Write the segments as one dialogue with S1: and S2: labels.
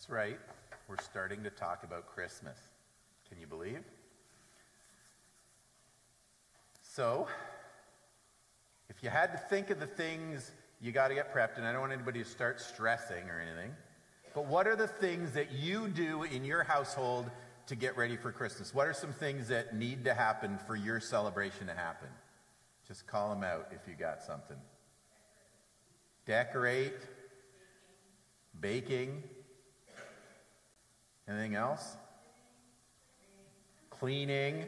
S1: That's right. We're starting to talk about Christmas. Can you believe? So, if you had to think of the things you got to get prepped, and I don't want anybody to start stressing or anything, but what are the things that you do in your household to get ready for Christmas? What are some things that need to happen for your celebration to happen? Just call them out if you got something. Decorate, baking, Anything else? Cleaning.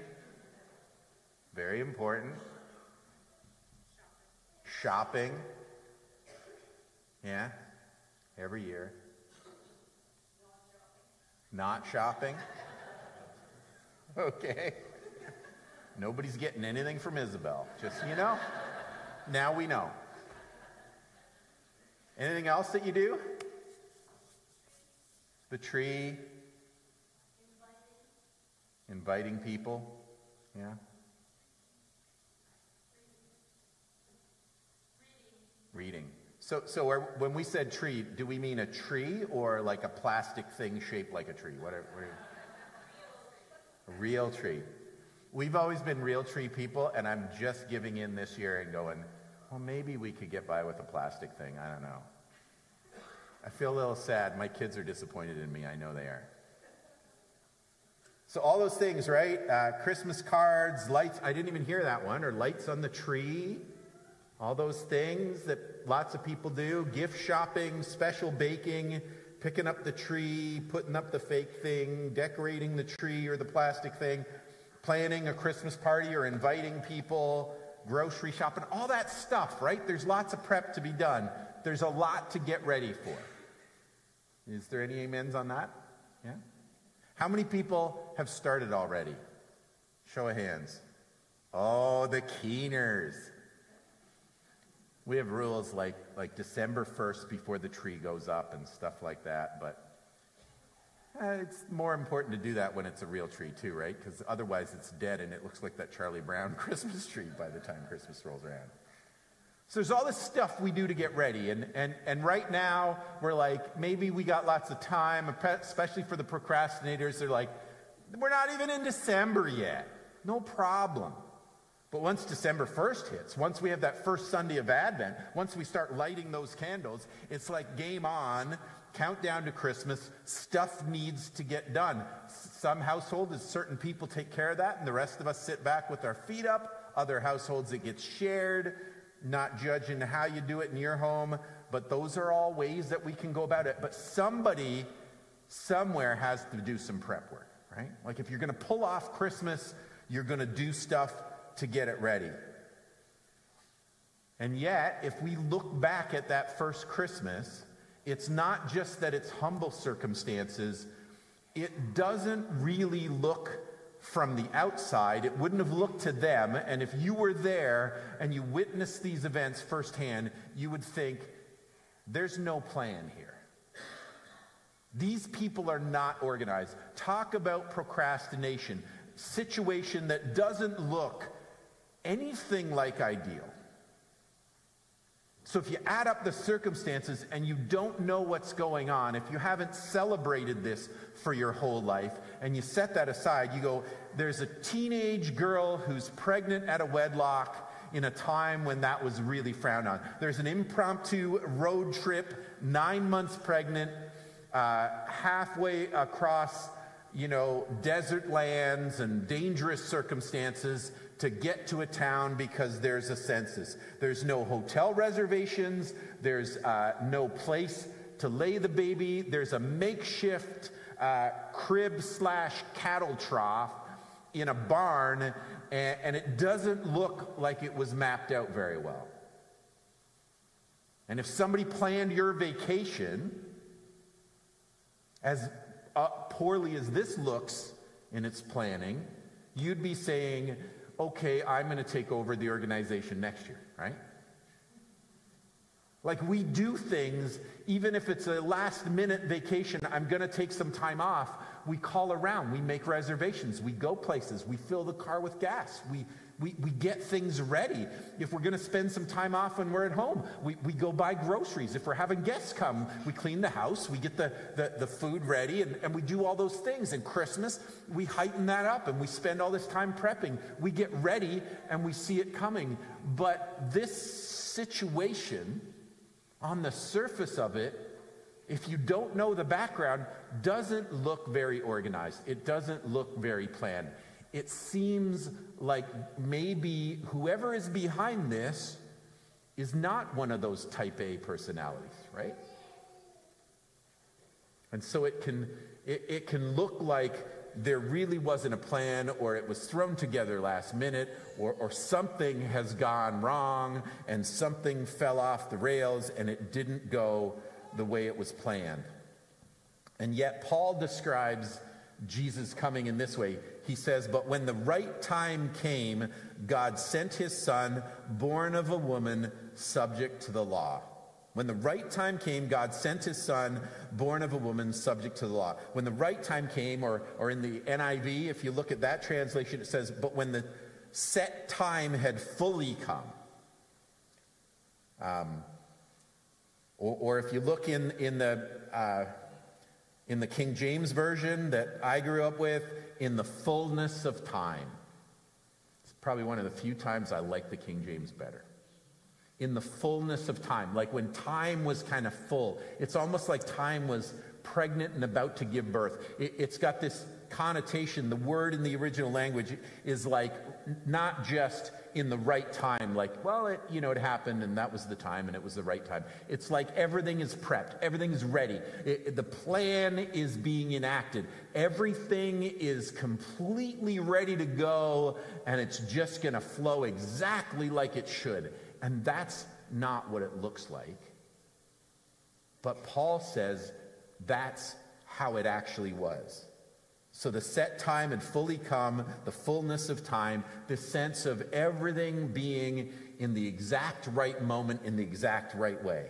S1: Very important. Shopping. Yeah. Every year. Not shopping. Okay. Nobody's getting anything from Isabel. Just, you know, now we know. Anything else that you do? The tree, Inviting people. Yeah. Reading. So, so are, when we said tree, do we mean a tree or like a plastic thing shaped like a tree? What are, what are real tree. We've always been real tree people, and I'm just giving in this year and going, well, maybe we could get by with a plastic thing. I don't know. I feel a little sad. My kids are disappointed in me. I know they are. So, all those things, right? Uh, Christmas cards, lights. I didn't even hear that one. Or lights on the tree. All those things that lots of people do. Gift shopping, special baking, picking up the tree, putting up the fake thing, decorating the tree or the plastic thing, planning a Christmas party or inviting people, grocery shopping, all that stuff, right? There's lots of prep to be done. There's a lot to get ready for. Is there any amens on that? Yeah? How many people have started already? Show of hands. Oh, the keeners. We have rules like, like December 1st before the tree goes up and stuff like that, but uh, it's more important to do that when it's a real tree, too, right? Because otherwise it's dead and it looks like that Charlie Brown Christmas tree by the time Christmas rolls around. So there's all this stuff we do to get ready. And, and, and right now, we're like, maybe we got lots of time, especially for the procrastinators. They're like, we're not even in December yet. No problem. But once December 1st hits, once we have that first Sunday of Advent, once we start lighting those candles, it's like game on, countdown to Christmas, stuff needs to get done. Some households, certain people take care of that, and the rest of us sit back with our feet up. Other households, it gets shared not judging how you do it in your home, but those are all ways that we can go about it. But somebody somewhere has to do some prep work, right? Like if you're going to pull off Christmas, you're going to do stuff to get it ready. And yet, if we look back at that first Christmas, it's not just that it's humble circumstances, it doesn't really look from the outside, it wouldn't have looked to them. And if you were there and you witnessed these events firsthand, you would think, there's no plan here. These people are not organized. Talk about procrastination, situation that doesn't look anything like ideal. So if you add up the circumstances and you don't know what's going on, if you haven't celebrated this for your whole life and you set that aside, you go, there's a teenage girl who's pregnant at a wedlock in a time when that was really frowned on. There's an impromptu road trip, nine months pregnant, uh, halfway across, you know, desert lands and dangerous circumstances to get to a town because there's a census. There's no hotel reservations, there's uh, no place to lay the baby, there's a makeshift uh, crib slash cattle trough in a barn, and, and it doesn't look like it was mapped out very well. And if somebody planned your vacation, as uh, poorly as this looks in its planning, you'd be saying, okay, I'm going to take over the organization next year, right? Like we do things, even if it's a last minute vacation, I'm going to take some time off. We call around, we make reservations, we go places, we fill the car with gas, we we, we get things ready. If we're going to spend some time off when we're at home, we, we go buy groceries. If we're having guests come, we clean the house, we get the, the, the food ready, and, and we do all those things. And Christmas, we heighten that up and we spend all this time prepping. We get ready and we see it coming. But this situation, on the surface of it, if you don't know the background, doesn't look very organized. It doesn't look very planned. It seems like maybe whoever is behind this is not one of those type A personalities, right? And so it can, it, it can look like there really wasn't a plan or it was thrown together last minute or, or something has gone wrong and something fell off the rails and it didn't go the way it was planned. And yet, Paul describes Jesus coming in this way. He says, But when the right time came, God sent his son, born of a woman, subject to the law. When the right time came, God sent his son, born of a woman, subject to the law. When the right time came, or, or in the NIV, if you look at that translation, it says, But when the set time had fully come. Um, or, or, if you look in, in the uh, in the King James Version that I grew up with, in the fullness of time. It's probably one of the few times I like the King James better. In the fullness of time, like when time was kind of full. It's almost like time was pregnant and about to give birth. It, has got this connotation. The word in the original language is like not just in the right time, like, well, it, you know, it happened and that was the time and it was the right time. It's like everything is prepped, everything is ready. It, the plan is being enacted, everything is completely ready to go, and it's just going to flow exactly like it should. And that's not what it looks like. But Paul says that's how it actually was. So the set time had fully come, the fullness of time, the sense of everything being in the exact right moment, in the exact right way.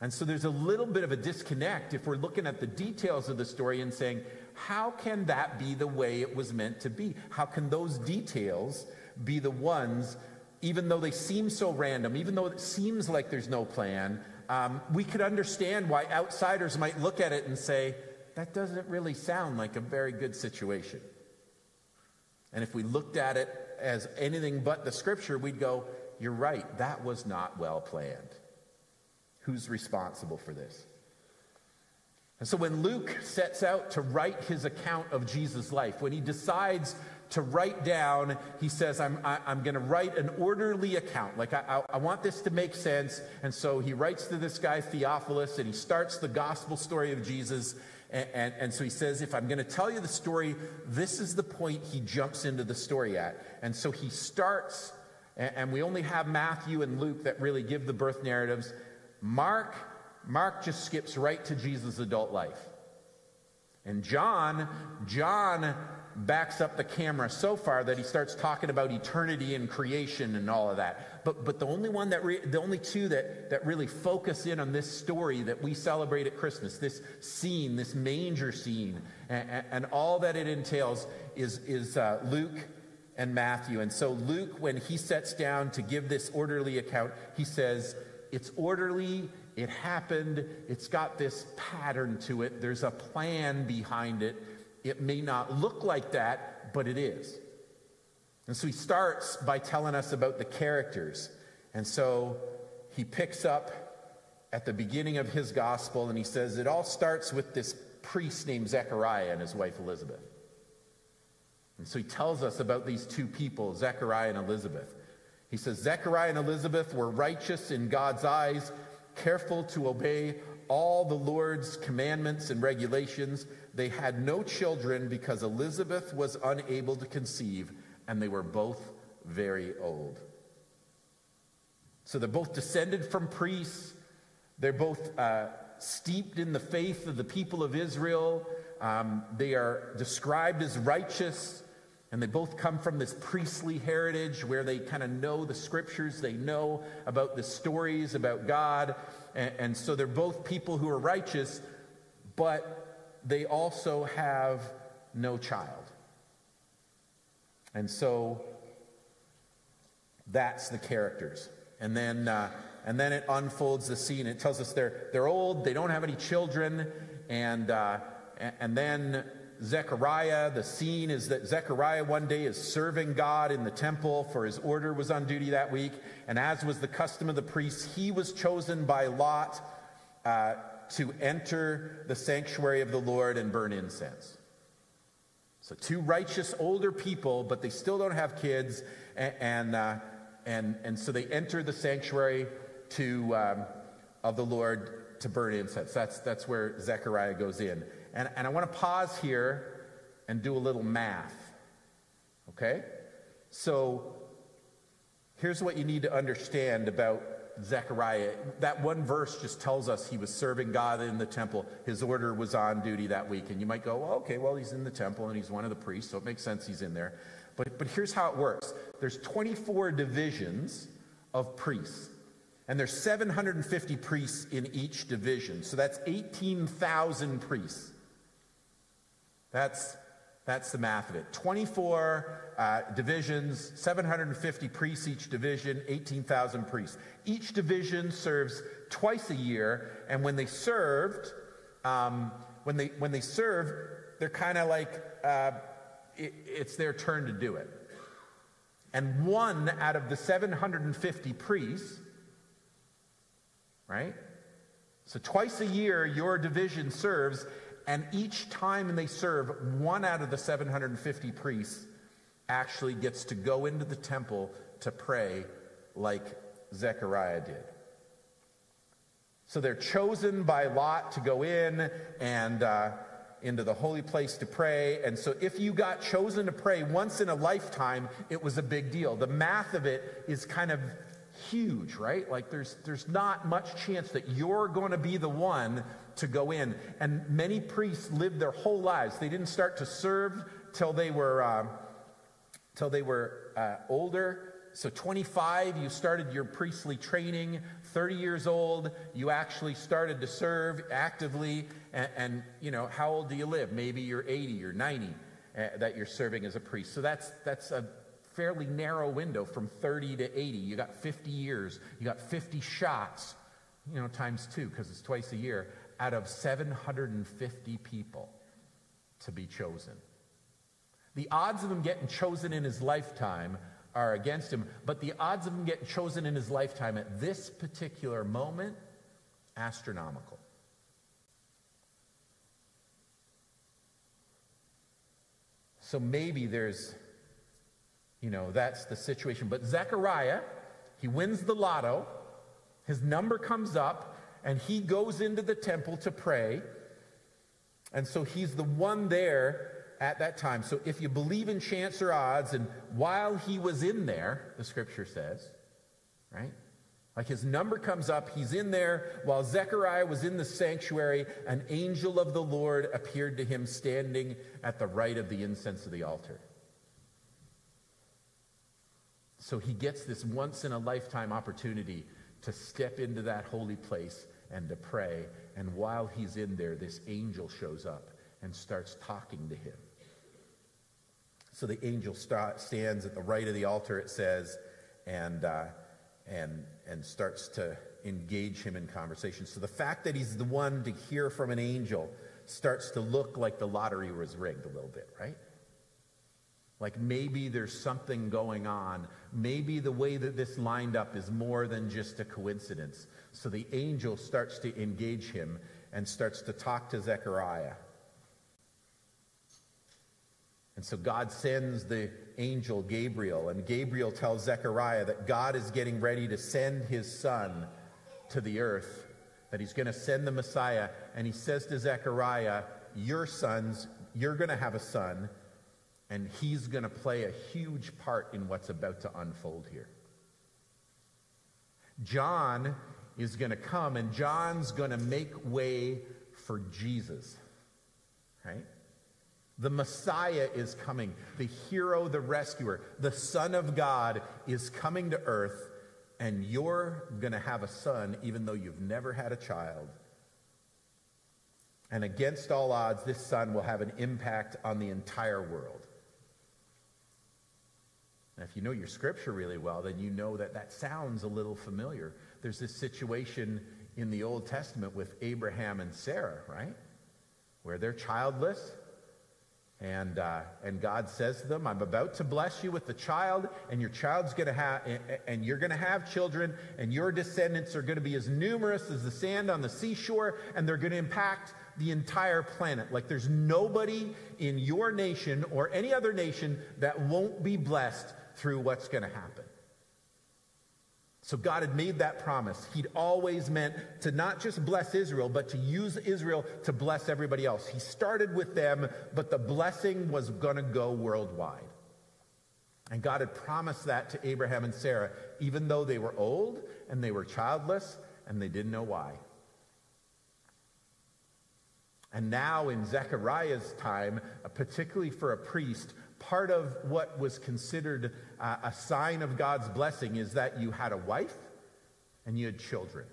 S1: And so there's a little bit of a disconnect if we're looking at the details of the story and saying, how can that be the way it was meant to be? How can those details be the ones, even though they seem so random, even though it seems like there's no plan, um, we could understand why outsiders might look at it and say, that doesn't really sound like a very good situation. And if we looked at it as anything but the scripture, we'd go, You're right, that was not well planned. Who's responsible for this? And so when Luke sets out to write his account of Jesus' life, when he decides to write down, he says, I'm, I, am going to write an orderly account. Like, I, I, I want this to make sense. And so he writes to this guy, Theophilus, and he starts the gospel story of Jesus. And, and, and, so he says, if I'm going to tell you the story, this is the point he jumps into the story at. And so he starts, and, and we only have Matthew and Luke that really give the birth narratives. Mark, Mark just skips right to Jesus' adult life. And John, John backs up the camera so far that he starts talking about eternity and creation and all of that. But, but the only one that, re, the only two that, that really focus in on this story that we celebrate at Christmas, this scene, this manger scene, and, and all that it entails is, is uh, Luke and Matthew. And so Luke, when he sets down to give this orderly account, he says, it's orderly, it happened, it's got this pattern to it, there's a plan behind it it may not look like that, but it is. And so he starts by telling us about the characters. And so he picks up at the beginning of his gospel and he says it all starts with this priest named Zechariah and his wife Elizabeth. And so he tells us about these two people, Zechariah and Elizabeth. He says, Zechariah and Elizabeth were righteous in God's eyes, careful to obey all the Lord's commandments and regulations. They had no children because Elizabeth was unable to conceive, and they were both very old. So they're both descended from priests. They're both uh, steeped in the faith of the people of Israel. Um, they are described as righteous, and they both come from this priestly heritage where they kind of know the scriptures, they know about the stories about God. And, and so they're both people who are righteous, but they also have no child. And so That's the characters. And then, uh, and then it unfolds the scene. It tells us they're, they're old, they don't have any children, and, uh, and then Zechariah, the scene is that Zechariah one day is serving God in the temple, for his order was on duty that week. And as was the custom of the priests, he was chosen by Lot uh, to enter the sanctuary of the Lord and burn incense. So, two righteous older people, but they still don't have kids. And, and, uh, and, and so they enter the sanctuary to, um, of the Lord to burn incense. That's, that's where Zechariah goes in. And, and I want to pause here and do a little math. Okay? So here's what you need to understand about Zechariah. That one verse just tells us he was serving God in the temple. His order was on duty that week. And you might go, well, okay, well, he's in the temple and he's one of the priests, so it makes sense he's in there. But, but here's how it works there's 24 divisions of priests. And there's 750 priests in each division. So that's 18,000 priests. That's, that's the math of it. 24 uh, divisions, 750 priests each division, 18,000 priests. Each division serves twice a year, and when they served, um, when they when they serve, they're kind of like uh, it, it's their turn to do it. And one out of the 750 priests, right? So twice a year, your division serves, and each time they serve, one out of the 750 priests actually gets to go into the temple to pray like Zechariah did. So they're chosen by Lot to go in and uh, into the holy place to pray. And so if you got chosen to pray once in a lifetime, it was a big deal. The math of it is kind of huge, right? Like there's, there's not much chance that you're going to be the one to go in. And many priests lived their whole lives. They didn't start to serve till they were, uh, till they were uh, older. So 25, you started your priestly training. 30 years old, you actually started to serve actively. And, and you know, how old do you live? Maybe you're 80 or 90 uh, that you're serving as a priest. So that's, that's a fairly narrow window from 30 to 80. You got 50 years. You got 50 shots, you know, times two, because it's twice a year out of 750 people to be chosen. The odds of him getting chosen in his lifetime are against him, but the odds of him getting chosen in his lifetime at this particular moment, astronomical. So maybe there's, you know, that's the situation. But Zechariah, he wins the lotto, his number comes up, and he goes into the temple to pray. And so he's the one there at that time. So if you believe in chance or odds, and while he was in there, the scripture says, right? Like his number comes up, he's in there. While Zechariah was in the sanctuary, an angel of the Lord appeared to him standing at the right of the incense of the altar. So he gets this once in a lifetime opportunity to step into that holy place and to pray. And while he's in there, this angel shows up and starts talking to him. So the angel st- stands at the right of the altar, it says, and, uh, and, and starts to engage him in conversation. So the fact that he's the one to hear from an angel starts to look like the lottery was rigged a little bit, right? Like maybe there's something going on. Maybe the way that this lined up is more than just a coincidence. So the angel starts to engage him and starts to talk to Zechariah. And so God sends the angel Gabriel, and Gabriel tells Zechariah that God is getting ready to send his son to the earth, that he's going to send the Messiah. And he says to Zechariah, Your sons, you're going to have a son, and he's going to play a huge part in what's about to unfold here. John is going to come and John's going to make way for Jesus. Right? The Messiah is coming. The hero, the rescuer, the Son of God is coming to earth, and you're going to have a son even though you've never had a child. And against all odds, this son will have an impact on the entire world. And if you know your scripture really well, then you know that that sounds a little familiar. There's this situation in the Old Testament with Abraham and Sarah, right? Where they're childless. And, uh, and God says to them, I'm about to bless you with the child, and your child's to have, and you're going to have children, and your descendants are going to be as numerous as the sand on the seashore, and they're going to impact the entire planet. Like there's nobody in your nation or any other nation that won't be blessed through what's going to happen. So God had made that promise. He'd always meant to not just bless Israel, but to use Israel to bless everybody else. He started with them, but the blessing was going to go worldwide. And God had promised that to Abraham and Sarah, even though they were old and they were childless and they didn't know why. And now in Zechariah's time, uh, particularly for a priest, part of what was considered uh, a sign of God's blessing is that you had a wife and you had children.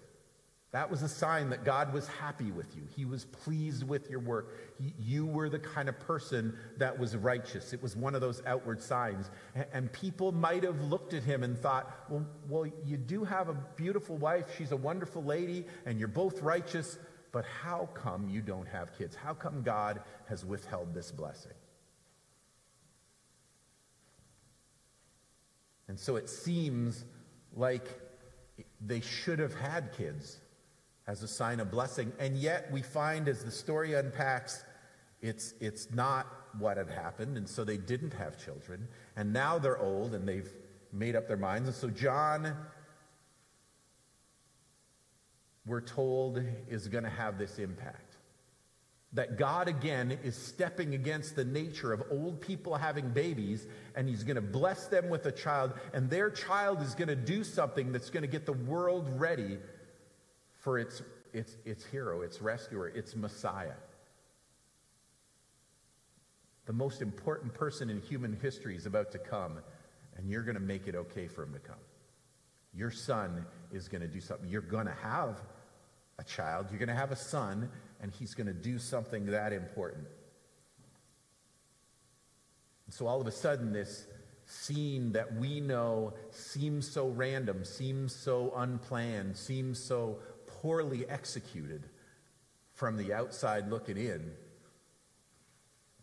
S1: That was a sign that God was happy with you. He was pleased with your work. You were the kind of person that was righteous. It was one of those outward signs. And people might have looked at him and thought, well, well, you do have a beautiful wife. She's a wonderful lady, and you're both righteous. But how come you don't have kids? How come God has withheld this blessing? And so it seems like they should have had kids as a sign of blessing. And yet we find as the story unpacks, it's, it's not what had happened. And so they didn't have children. And now they're old and they've made up their minds. And so John, we're told, is going to have this impact. That God again is stepping against the nature of old people having babies, and He's going to bless them with a child, and their child is going to do something that's going to get the world ready for its, its, its hero, its rescuer, its Messiah. The most important person in human history is about to come, and you're going to make it okay for him to come. Your son is going to do something. You're going to have a child, you're going to have a son, and he's going to do something that important. And so all of a sudden, this scene that we know seems so random, seems so unplanned, seems so poorly executed from the outside looking in,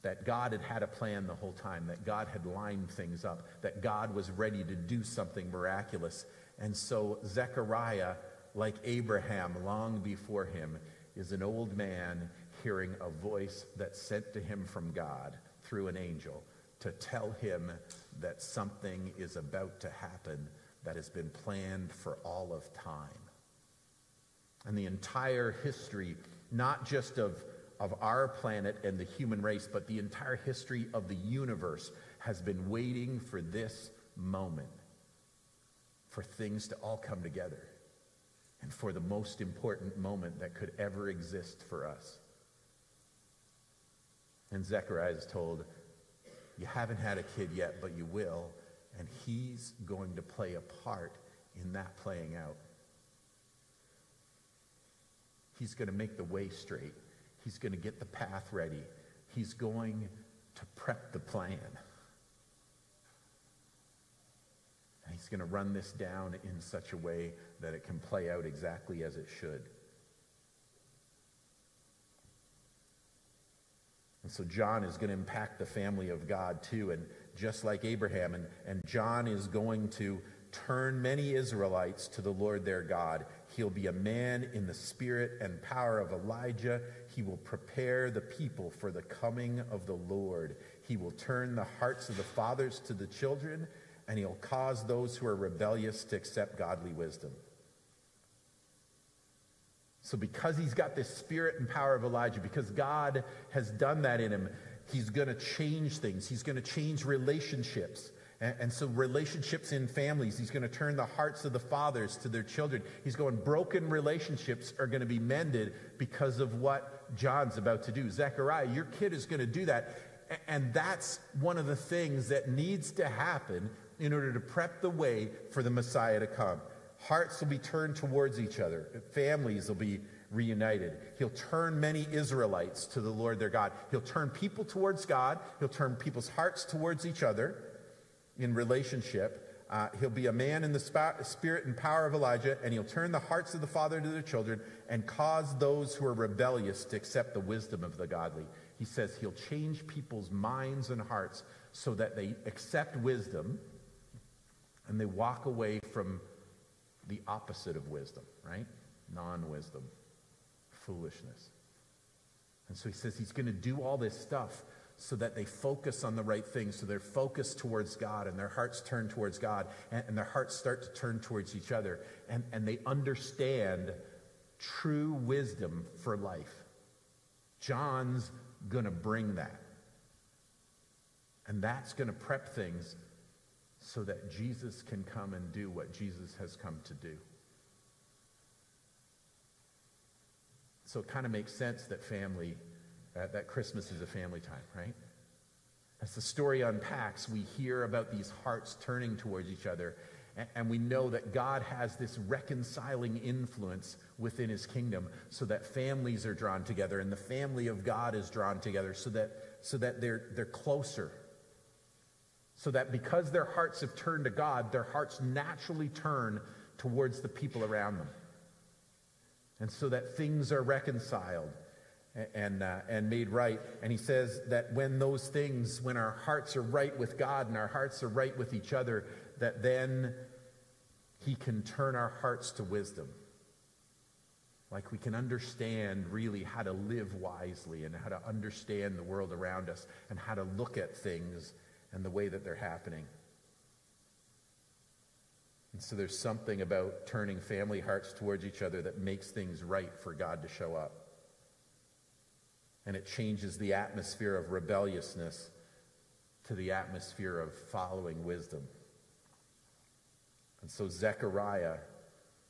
S1: that God had had a plan the whole time, that God had lined things up, that God was ready to do something miraculous. And so Zechariah, like Abraham long before him, is an old man hearing a voice that's sent to him from God through an angel to tell him that something is about to happen that has been planned for all of time. And the entire history, not just of, of our planet and the human race, but the entire history of the universe has been waiting for this moment for things to all come together and for the most important moment that could ever exist for us. And Zechariah is told, You haven't had a kid yet, but you will, and he's going to play a part in that playing out. He's going to make the way straight. He's going to get the path ready. He's going to prep the plan. He's going to run this down in such a way that it can play out exactly as it should. And so John is going to impact the family of God too, and just like Abraham, and, and John is going to turn many Israelites to the Lord their God. He'll be a man in the spirit and power of Elijah. He will prepare the people for the coming of the Lord. He will turn the hearts of the fathers to the children and he'll cause those who are rebellious to accept godly wisdom. So, because he's got this spirit and power of Elijah, because God has done that in him, he's going to change things. He's going to change relationships. And, and, so, relationships in families, he's going to turn the hearts of the fathers to their children. He's going, broken relationships are going to be mended because of what John's about to do. Zechariah, your kid is going to do that. And that's one of the things that needs to happen in order to prep the way for the Messiah to come. Hearts will be turned towards each other, families will be reunited. He'll turn many Israelites to the Lord their God. He'll turn people towards God, he'll turn people's hearts towards each other, in relationship. Uh, he'll be a man in the spirit and power of Elijah, and he'll turn the hearts of the father to their children and cause those who are rebellious to accept the wisdom of the godly. He says he'll change people's minds and hearts so that they accept wisdom and they walk away from the opposite of wisdom, right? Non wisdom, foolishness. And so he says he's going to do all this stuff so that they focus on the right things, so they're focused towards God and their hearts turn towards God and, and their hearts start to turn towards each other and, and they understand true wisdom for life. John's going to bring that. And that's going to prep things so that Jesus can come and do what Jesus has come to do. So it kind of makes sense that family that, that Christmas is a family time, right? As the story unpacks, we hear about these hearts turning towards each other, and, and we know that God has this reconciling influence within his kingdom so that families are drawn together and the family of God is drawn together so that, so that they're, they're closer. So that because their hearts have turned to God, their hearts naturally turn towards the people around them. And so that things are reconciled and, uh, and made right. And he says that when those things, when our hearts are right with God and our hearts are right with each other, that then he can turn our hearts to wisdom. Like we can understand really how to live wisely and how to understand the world around us and how to look at things and the way that they're happening. And so there's something about turning family hearts towards each other that makes things right for God to show up and it changes the atmosphere of rebelliousness to the atmosphere of following wisdom. And so Zechariah,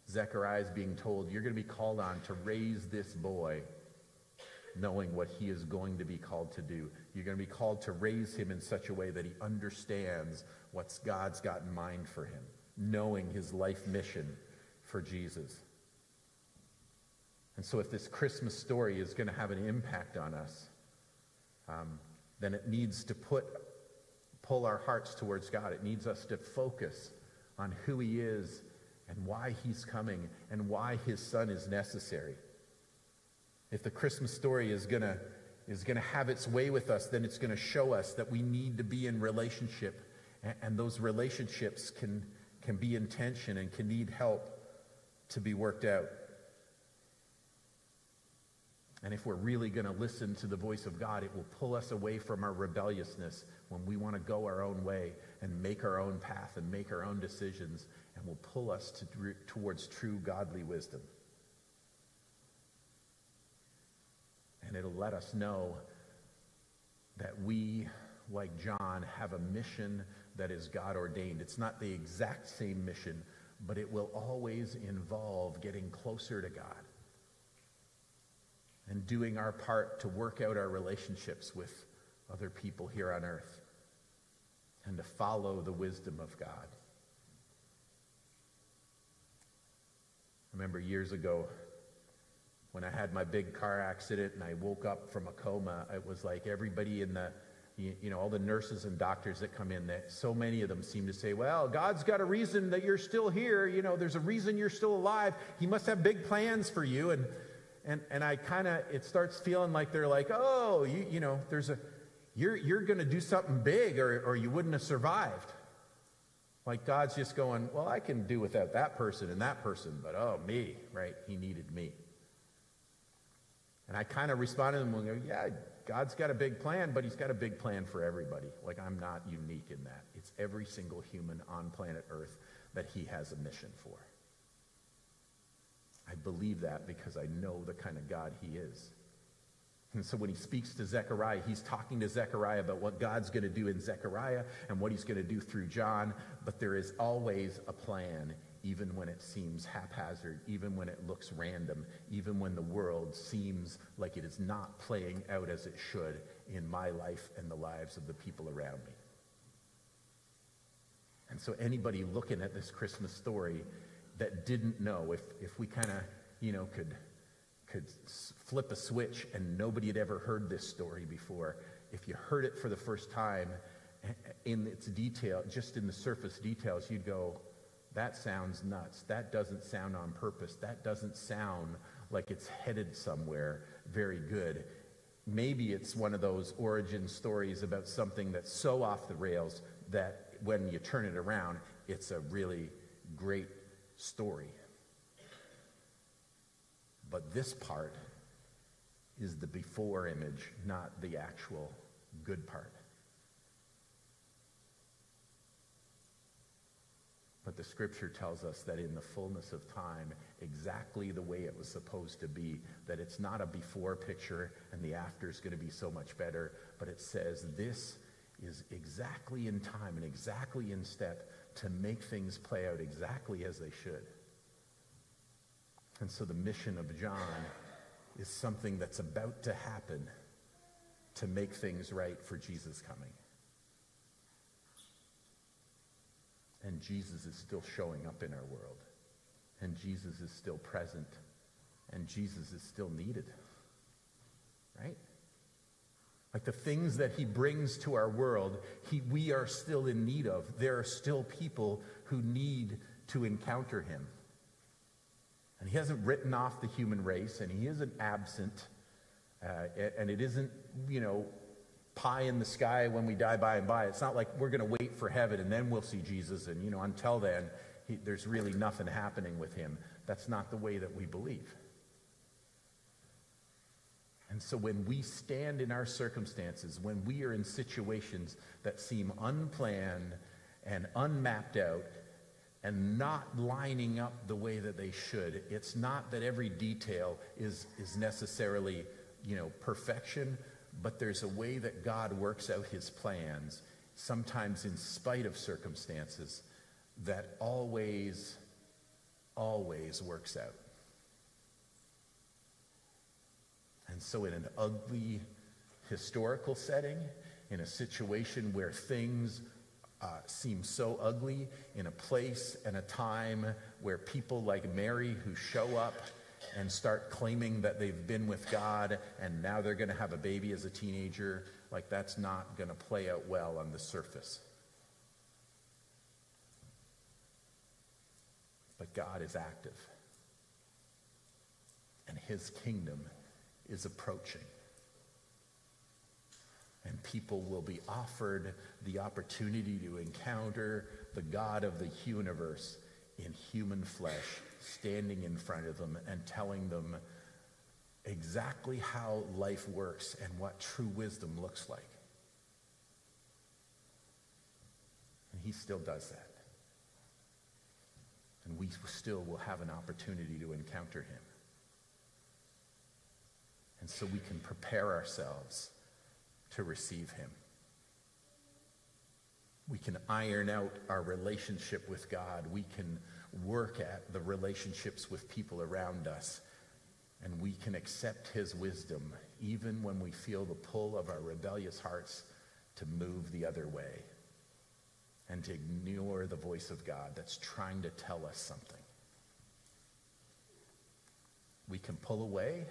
S1: Zechariah is being told, you're going to be called on to raise this boy knowing what he is going to be called to do. You're going to be called to raise him in such a way that he understands what God's got in mind for him, knowing his life mission for Jesus. And so, if this Christmas story is going to have an impact on us, um, then it needs to put, pull our hearts towards God. It needs us to focus on who He is and why He's coming and why His Son is necessary. If the Christmas story is going to is going to have its way with us, then it's going to show us that we need to be in relationship, and, and those relationships can can be in tension and can need help to be worked out. And if we're really going to listen to the voice of God, it will pull us away from our rebelliousness when we want to go our own way and make our own path and make our own decisions, and will pull us to, towards true godly wisdom. And it'll let us know that we, like John, have a mission that is God ordained. It's not the exact same mission, but it will always involve getting closer to God and doing our part to work out our relationships with other people here on earth and to follow the wisdom of God. I remember years ago when I had my big car accident and I woke up from a coma, it was like everybody in the you, you, know, all the nurses and doctors that come in, that so many of them seem to say, well, God's got a reason that you're still here. You know, there's a reason you're still alive. He must have big plans for you. And and, and I kind of, it starts feeling like they're like, oh, you, you know, there's a, you're, you're going to do something big or, or you wouldn't have survived. Like God's just going, well, I can do without that person and that person, but oh, me, right? He needed me. And I kind of responded to them and go, yeah, God's got a big plan, but he's got a big plan for everybody. Like I'm not unique in that. It's every single human on planet Earth that he has a mission for. I believe that because I know the kind of God he is. And so when he speaks to Zechariah, he's talking to Zechariah about what God's going to do in Zechariah and what he's going to do through John. But there is always a plan, even when it seems haphazard, even when it looks random, even when the world seems like it is not playing out as it should in my life and the lives of the people around me. And so anybody looking at this Christmas story that didn't know, if, if we kind of, you know, could, could flip a switch and nobody had ever heard this story before, if you heard it for the first time eh, eh, in its detail, just in the surface details, you'd go, that sounds nuts. That doesn't sound on purpose. That doesn't sound like it's headed somewhere very good. Maybe it's one of those origin stories about something that's so off the rails that when you turn it around, it's a really great story. But this part is the before image, not the actual good part. But the scripture tells us that in the fullness of time, exactly the way it was supposed to be, that it's not a before picture and the after is going to be so much better, but it says this is exactly in time and exactly in step to make things play out exactly as they should. And so the mission of John is something that's about to happen to make things right for Jesus coming. And Jesus is still showing up in our world. And Jesus is still present. And Jesus is still needed. Right? Like the things that he brings to our world, he, we are still in need of. There are still people who need to encounter him. And he hasn't written off the human race, and he isn't absent. Uh, and it isn't, you know, pie in the sky when we die by and by. It's not like we're going to wait for heaven and then we'll see Jesus. And, you know, until then, he, there's really nothing happening with him. That's not the way that we believe. And so when we stand in our circumstances, when we are in situations that seem unplanned and unmapped out and not lining up the way that they should, it's not that every detail is, is necessarily, you know, perfection, but there's a way that God works out his plans, sometimes in spite of circumstances, that always, always works out. And so, in an ugly historical setting, in a situation where things uh, seem so ugly, in a place and a time where people like Mary who show up and start claiming that they've been with God and now they're going to have a baby as a teenager, like that's not going to play out well on the surface. But God is active. And his kingdom is approaching. And people will be offered the opportunity to encounter the God of the universe in human flesh standing in front of them and telling them exactly how life works and what true wisdom looks like. And he still does that. And we still will have an opportunity to encounter him. And so we can prepare ourselves to receive him. We can iron out our relationship with God. We can work at the relationships with people around us. And we can accept his wisdom even when we feel the pull of our rebellious hearts to move the other way and to ignore the voice of God that's trying to tell us something. We can pull away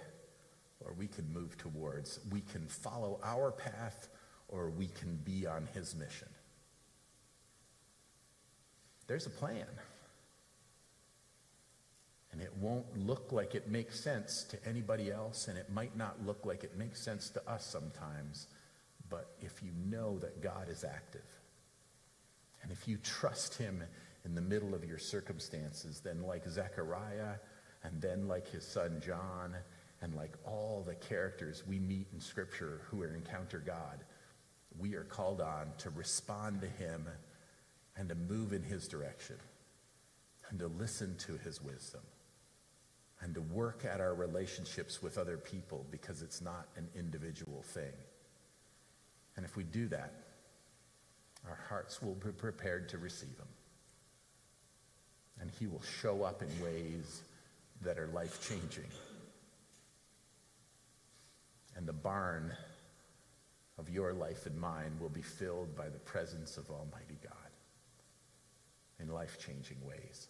S1: or we can move towards. We can follow our path or we can be on his mission. There's a plan. And it won't look like it makes sense to anybody else, and it might not look like it makes sense to us sometimes. But if you know that God is active, and if you trust him in the middle of your circumstances, then like Zechariah, and then like his son John, and like all the characters we meet in Scripture who encounter God, we are called on to respond to him and to move in his direction and to listen to his wisdom and to work at our relationships with other people because it's not an individual thing. And if we do that, our hearts will be prepared to receive him. And he will show up in ways that are life changing. And the barn of your life and mine will be filled by the presence of Almighty God in life changing ways.